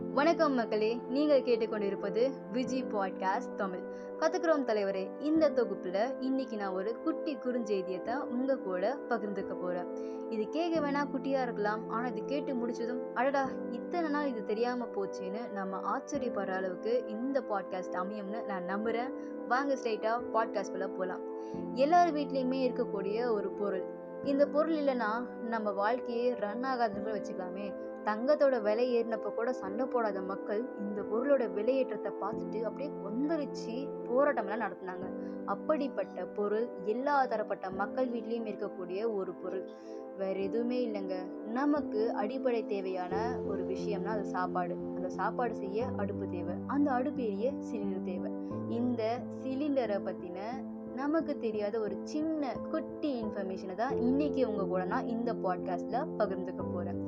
வணக்கம் மக்களே நீங்கள் கேட்டுக்கொண்டிருப்பது விஜி பாட்காஸ்ட் தமிழ். கத்துக்கிறோம் தலைவரே இந்த தொகுப்பில் இன்னைக்கு நான் ஒரு குட்டி குறுஞ்செய்தியை தான் உங்கள் கூட பகிர்ந்துக்க போகிறேன் இது கேட்க வேணா குட்டியாக இருக்கலாம் ஆனால் இது கேட்டு முடிச்சதும் அடடா இத்தனை நாள் இது தெரியாமல் போச்சுன்னு நம்ம ஆச்சரியப்படுற அளவுக்கு இந்த பாட்காஸ்ட் அமையும்னு நான் நம்புகிறேன் வாங்க ஸ்ட்ரைட்டாக பாட்காஸ்ட் குள்ள போகலாம் எல்லார் வீட்லேயுமே இருக்கக்கூடிய ஒரு பொருள். இந்த பொருள் இல்லைன்னா நம்ம வாழ்க்கையே ரன் ஆகாதுன்னு வச்சுக்கலாமே. தங்கத்தோட விலை ஏறினப்ப கூட சண்டை போடாத மக்கள் இந்த பொருளோட விலையேற்றத்தை பார்த்துட்டு அப்படியே கொந்தளிச்சு போராட்டம்லாம் நடத்தினாங்க. அப்படிப்பட்ட பொருள் எல்லா தரப்பட்ட மக்கள் வீட்லேயும் இருக்கக்கூடிய ஒரு பொருள். வேற எதுவுமே இல்லைங்க. நமக்கு அடிப்படை தேவையான ஒரு விஷயம்னா அது சாப்பாடு. அந்த சாப்பாடு செய்ய அடுப்பு தேவை. அந்த அடுப்பு எரிய சிலிண்டர் தேவை. இந்த சிலிண்டரை பற்றின நமக்கு தெரியாத ஒரு சின்ன குட்டி இன்ஃபர்மேஷனை தான் இன்றைக்கி உங்கள் கூட நான் இந்த பாட்காஸ்ட்டில் பகிர்ந்துக்க போகிறேன்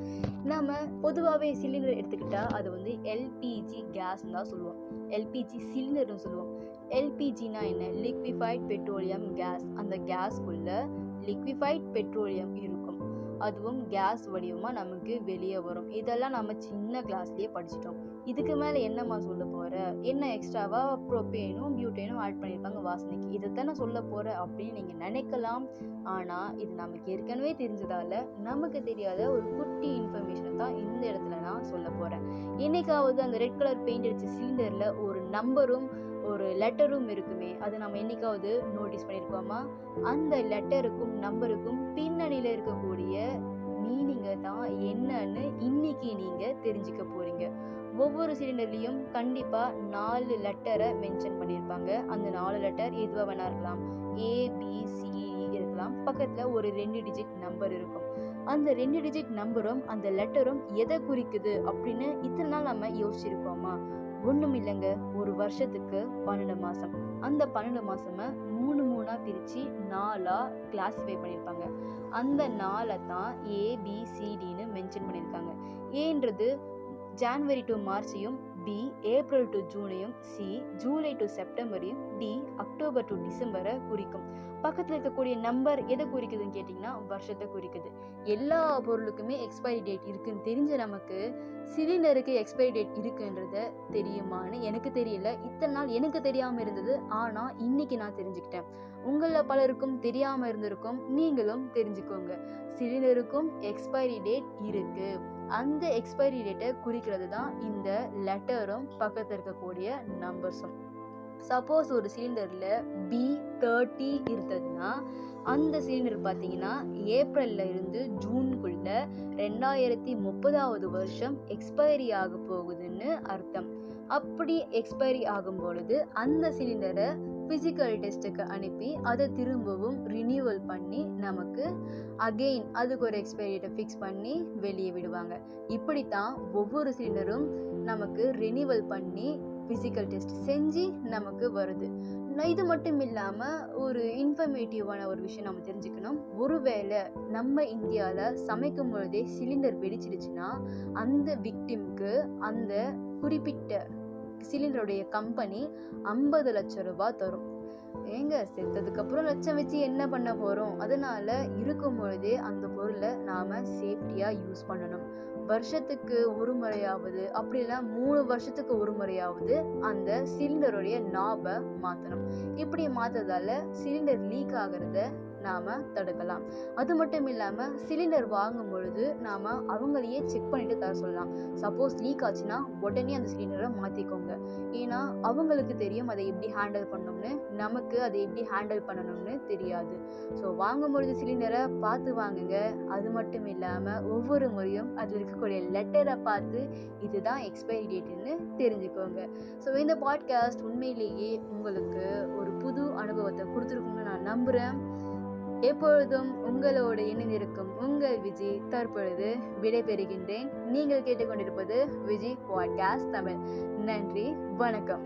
நம்ம பொதுவாகவே சிலிண்டர் எடுத்துக்கிட்டால் அது வந்து எல்பிஜி கேஸ்ன்னு தான் சொல்லுவோம். எல்பிஜி சிலிண்டர்னு சொல்லுவோம். எல்பிஜினா என்ன? லிக்விஃபைட் பெட்ரோலியம் கேஸ் அந்த கேஸ்க்குள்ளே லிக்விஃபைட் பெட்ரோலியம் இருக்கும். அதுவும் கேஸ் வடிவமாக நமக்கு வெளியே வரும். இதெல்லாம் நம்ம சின்ன கிளாஸ்லேயே படிச்சிட்டோம். இதுக்கு மேலே என்னம்மா சொல்ல போகிற என்ன எக்ஸ்ட்ராவாக ப்ரோப்பேனும் பியூட்டேனும் ஆட் பண்ணியிருப்பாங்க வாசனைக்கு. இதை தானே சொல்ல போகிற அப்படின்னு நீங்கள் நினைக்கலாம். ஆனால் இது நமக்கு ஏற்கனவே தெரிஞ்சதால நமக்கு தெரியாத ஒரு குட்டி இன்ஃபர்மேஷனை தான் இந்த இடத்துல நான் சொல்ல போகிறேன் என்னைக்காவது அந்த ரெட் கலர் பெயிண்ட் அடிச்ச சிலிண்டரில் ஒரு நம்பரும் ஒரு லெட்டரும் இருக்குமே அது நம்ம என்னைக்காவது நோட்டீஸ் பண்ணியிருக்கோமா அந்த லெட்டருக்கும் நம்பருக்கும் பின்னணியில் இருக்கக்கூடிய மீனிங்கை தான் என்னன்னு இன்னைக்கு நீங்கள் தெரிஞ்சுக்க போகிறீங்க ஒவ்வொரு சிலிண்டர்லேயும் கண்டிப்பாக நாலு லெட்டரை மென்ஷன் பண்ணியிருப்பாங்க அந்த நாலு லெட்டர் எதுவாக வேணா இருக்கலாம். ஏபிசிஇ இருக்கலாம். பக்கத்தில் ஒரு ரெண்டு டிஜிட் நம்பர் இருக்கும். அந்த ரெண்டு டிஜிட் நம்பரும் அந்த லெட்டரும் எதை குறிக்குது அப்படின்னு இத்தனை நாள் நம்ம யோசிச்சிருக்கோமா? ஒன்றும் இல்லைங்க. ஒரு வருஷத்துக்கு பன்னெண்டு மாதம் அந்த பன்னெண்டு மாதமை மூணு மூணாக பிரித்து நாலாக கிளாஸிஃபை பண்ணியிருப்பாங்க அந்த நாளை தான் ஏபிசிடின்னு மென்ஷன் பண்ணியிருக்காங்க ஏன்றது ஜான்வரி டு மார்ச்சையும் பி ஏப்ரல் டு ஜூனையும் சி ஜூலை டு செப்டம்பரையும் டி அக்டோபர் டு டிசம்பரை குறிக்கும். பக்கத்தில் இருக்கக்கூடிய நம்பர் எதை குறிக்குதுன்னு கேட்டிங்கன்னா வருஷத்தை குறிக்குது. எல்லா பொருளுக்குமே எக்ஸ்பைரி டேட் இருக்குன்னு தெரிஞ்ச நமக்கு சிலிண்டருக்கு எக்ஸ்பைரி டேட் இருக்குன்றத தெரியுமான்னு எனக்கு தெரியல. இத்தனை நாள் எனக்கு தெரியாமல் இருந்தது. ஆனால் இன்னைக்கு நான் தெரிஞ்சுக்கிட்டேன். உங்களில் பலருக்கும் தெரியாமல் இருந்திருக்கும். நீங்களும் தெரிஞ்சுக்கோங்க. சிலிண்டருக்கும் எக்ஸ்பைரி டேட் இருக்குது அந்த எக்ஸ்பைரி டேட்டை குறிக்கிறது தான் இந்த லெட்டரும் பக்கத்தில் இருக்கக்கூடிய நம்பர்ஸும் சப்போஸ் ஒரு சிலிண்டரில் பி தேர்ட்டி இருந்ததுன்னா அந்த சிலிண்டர் பார்த்தீங்கன்னா ஏப்ரல்ல இருந்து ஜூனுக்குள்ள ரெண்டாயிரத்தி முப்பதாவது வருஷம் எக்ஸ்பைரி ஆக போகுதுன்னு அர்த்தம். அப்படி எக்ஸ்பைரி ஆகும் பொழுது அந்த சிலிண்டரை ஃபிசிக்கல் டெஸ்ட்டுக்கு அனுப்பி அதை திரும்பவும் ரினியூவல் பண்ணி நமக்கு அகெயின் அதுக்கு ஒரு எக்ஸ்பைரியேட்டை ஃபிக்ஸ் பண்ணி வெளியே விடுவாங்க. இப்படித்தான் ஒவ்வொரு சிலிண்டரும் நமக்கு ரினியூவல் பண்ணி ஃபிசிக்கல் டெஸ்ட் செஞ்சு நமக்கு வருது. இது மட்டும் இல்லாமல் ஒரு இன்ஃபர்மேட்டிவான ஒரு விஷயம் நம்ம தெரிஞ்சுக்கணும். ஒருவேளை நம்ம இந்தியாவில் சமைக்கும் பொழுதே சிலிண்டர் வெடிச்சிடுச்சுன்னா அந்த விக்டிம்க்கு அந்த குறிப்பிட்ட சிலிண்டருடைய கம்பெனி ஐம்பது லட்சம் ரூபாய் தரும். ஏங்க செத்ததுக்கப்புறம் லட்சம் வச்சு என்ன பண்ண போகிறோம் அதனால இருக்கும் பொழுதே அந்த பொருளை நாம் சேஃப்டியாக யூஸ் பண்ணணும். வருஷத்துக்கு ஒரு முறையாவது அப்படிலாம் மூணு வருஷத்துக்கு ஒரு முறையாவது அந்த சிலிண்டருடைய நாபை மாற்றணும் இப்படி மாற்றதால சிலிண்டர் லீக் ஆகிறத நாம் தடுக்கலாம். அது மட்டும் இல்லாமல் சிலிண்டர் வாங்கும் பொழுது நாம் அவங்களையே செக் பண்ணிட்டு தர சொல்லலாம். சப்போஸ் லீக் ஆச்சுன்னா உடனே அந்த சிலிண்டரை மாற்றிக்கோங்க ஏன்னா அவங்களுக்கு தெரியும் அதை எப்படி ஹேண்டில் பண்ணணும்னு. நமக்கு அதை எப்படி ஹேண்டில் பண்ணணும்னு தெரியாது. ஸோ வாங்கும் பொழுது சிலிண்டரை பார்த்து வாங்குங்க. அது மட்டும் இல்லாமல் ஒவ்வொரு முறையும் அதில் இருக்கக்கூடிய லெட்டரை பார்த்து இதுதான் எக்ஸ்பைரி டேட்டுன்னு தெரிஞ்சுக்கோங்க. ஸோ இந்த பாட்காஸ்ட் உண்மையிலேயே உங்களுக்கு ஒரு புது அனுபவத்தை கொடுத்துருக்குன்னு நான் நம்புகிறேன் எப்பொழுதும் உங்களோடு இணைந்திருக்கும் உங்கள் விஜய் தற்பொழுது விடைபெறுகின்றேன். நீங்கள் கேட்டுக்கொண்டிருப்பது விஜய் பாட்காஸ்ட் தமிழ். நன்றி வணக்கம்.